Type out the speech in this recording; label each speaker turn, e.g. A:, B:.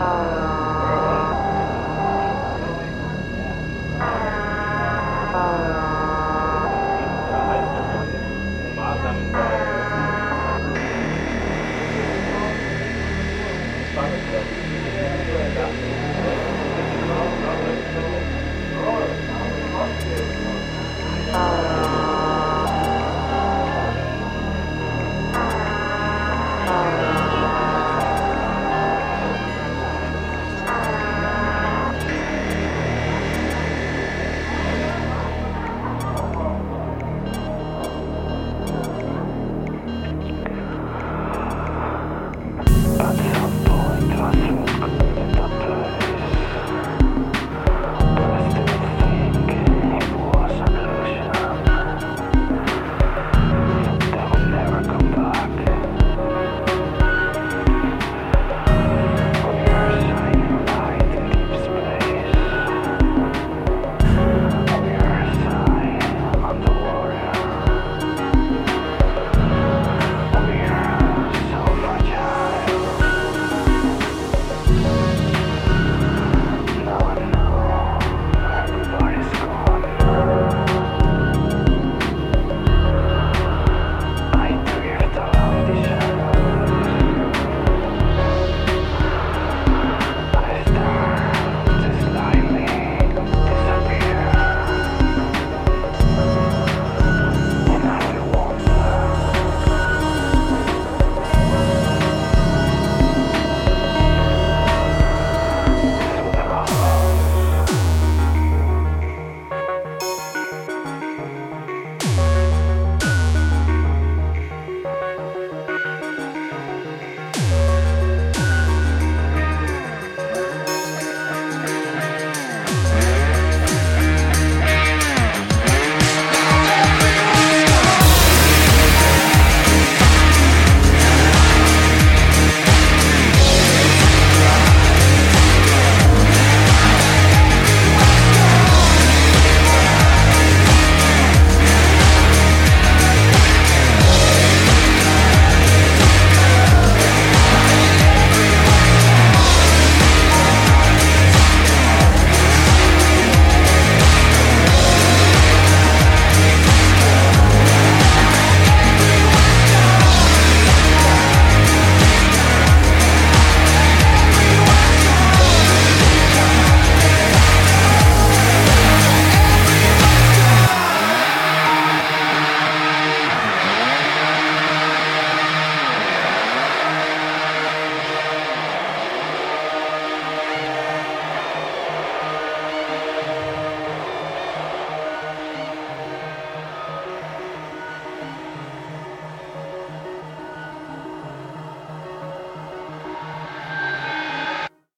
A: Uh...